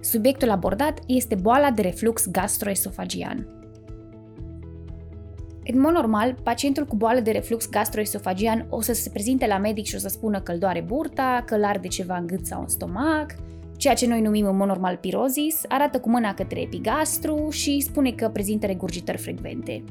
Subiectul abordat este boala de reflux gastroesofagian. În mod normal, pacientul cu boală de reflux gastroesofagian o să se prezinte la medic și o să spună că îl doare burta, că îl arde ceva în gât sau în stomac, ceea ce noi numim în mod normal pirozis, arată cu mâna către epigastru și spune că prezintă regurgitări frecvente.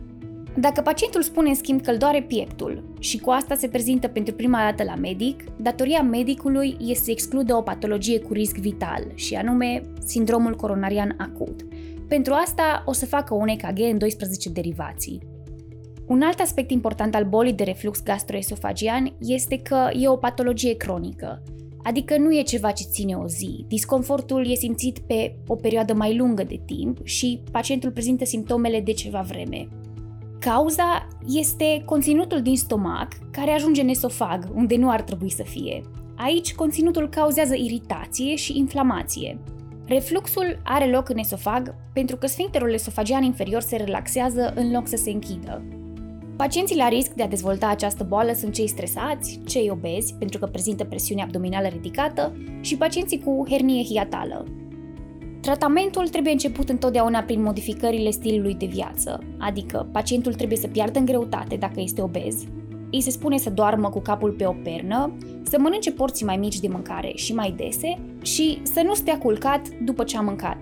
Dacă pacientul spune în schimb că îl doare pieptul și cu asta se prezintă pentru prima dată la medic, datoria medicului este să excludă o patologie cu risc vital, și anume sindromul coronarian acut. Pentru asta o să facă un EKG în 12 derivații. Un alt aspect important al bolii de reflux gastroesofagian este că e o patologie cronică, adică nu e ceva ce ține o zi. Disconfortul e simțit pe o perioadă mai lungă de timp și pacientul prezintă simptomele de ceva vreme. Cauza este conținutul din stomac care ajunge în esofag, unde nu ar trebui să fie. Aici, conținutul cauzează iritație și inflamație. Refluxul are loc în esofag pentru că sfincterul esofagian inferior se relaxează în loc să se închidă. Pacienții la risc de a dezvolta această boală sunt cei stresați, cei obezi, pentru că prezintă presiune abdominală ridicată, și pacienții cu hernie hiatală, Tratamentul trebuie început întotdeauna prin modificările stilului de viață, adică pacientul trebuie să piardă în greutate dacă este obez, îi se spune să doarmă cu capul pe o pernă, să mănânce porții mai mici de mâncare și mai dese și să nu stea culcat după ce a mâncat.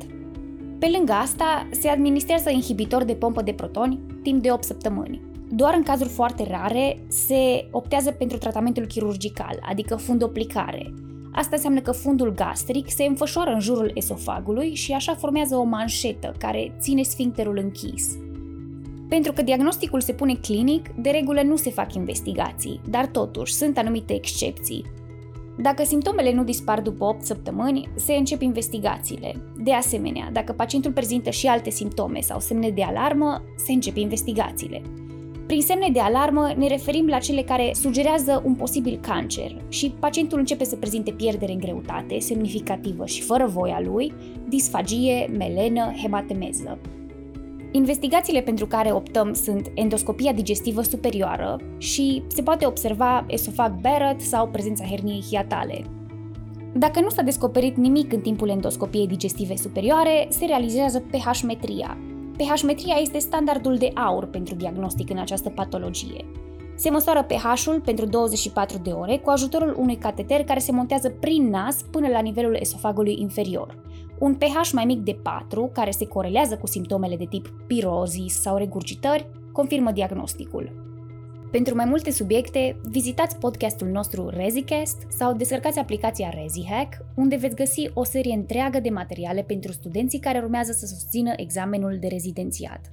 Pe lângă asta, se administrează inhibitor de pompă de protoni timp de 8 săptămâni. Doar în cazuri foarte rare se optează pentru tratamentul chirurgical, adică fundoplicare, Asta înseamnă că fundul gastric se înfășoară în jurul esofagului și așa formează o manșetă care ține sfincterul închis. Pentru că diagnosticul se pune clinic, de regulă nu se fac investigații, dar totuși sunt anumite excepții. Dacă simptomele nu dispar după 8 săptămâni, se încep investigațiile. De asemenea, dacă pacientul prezintă și alte simptome sau semne de alarmă, se încep investigațiile. Prin semne de alarmă ne referim la cele care sugerează un posibil cancer și pacientul începe să prezinte pierdere în greutate semnificativă și fără voia lui, disfagie, melenă, hematemeză. Investigațiile pentru care optăm sunt endoscopia digestivă superioară și se poate observa esofag Barrett sau prezența herniei hiatale. Dacă nu s-a descoperit nimic în timpul endoscopiei digestive superioare, se realizează pH-metria, pH-metria este standardul de aur pentru diagnostic în această patologie. Se măsoară pH-ul pentru 24 de ore cu ajutorul unui cateter care se montează prin nas până la nivelul esofagului inferior. Un pH mai mic de 4, care se corelează cu simptomele de tip pirozis sau regurgitări, confirmă diagnosticul. Pentru mai multe subiecte, vizitați podcastul nostru ReziCast sau descărcați aplicația ReziHack, unde veți găsi o serie întreagă de materiale pentru studenții care urmează să susțină examenul de rezidențiat.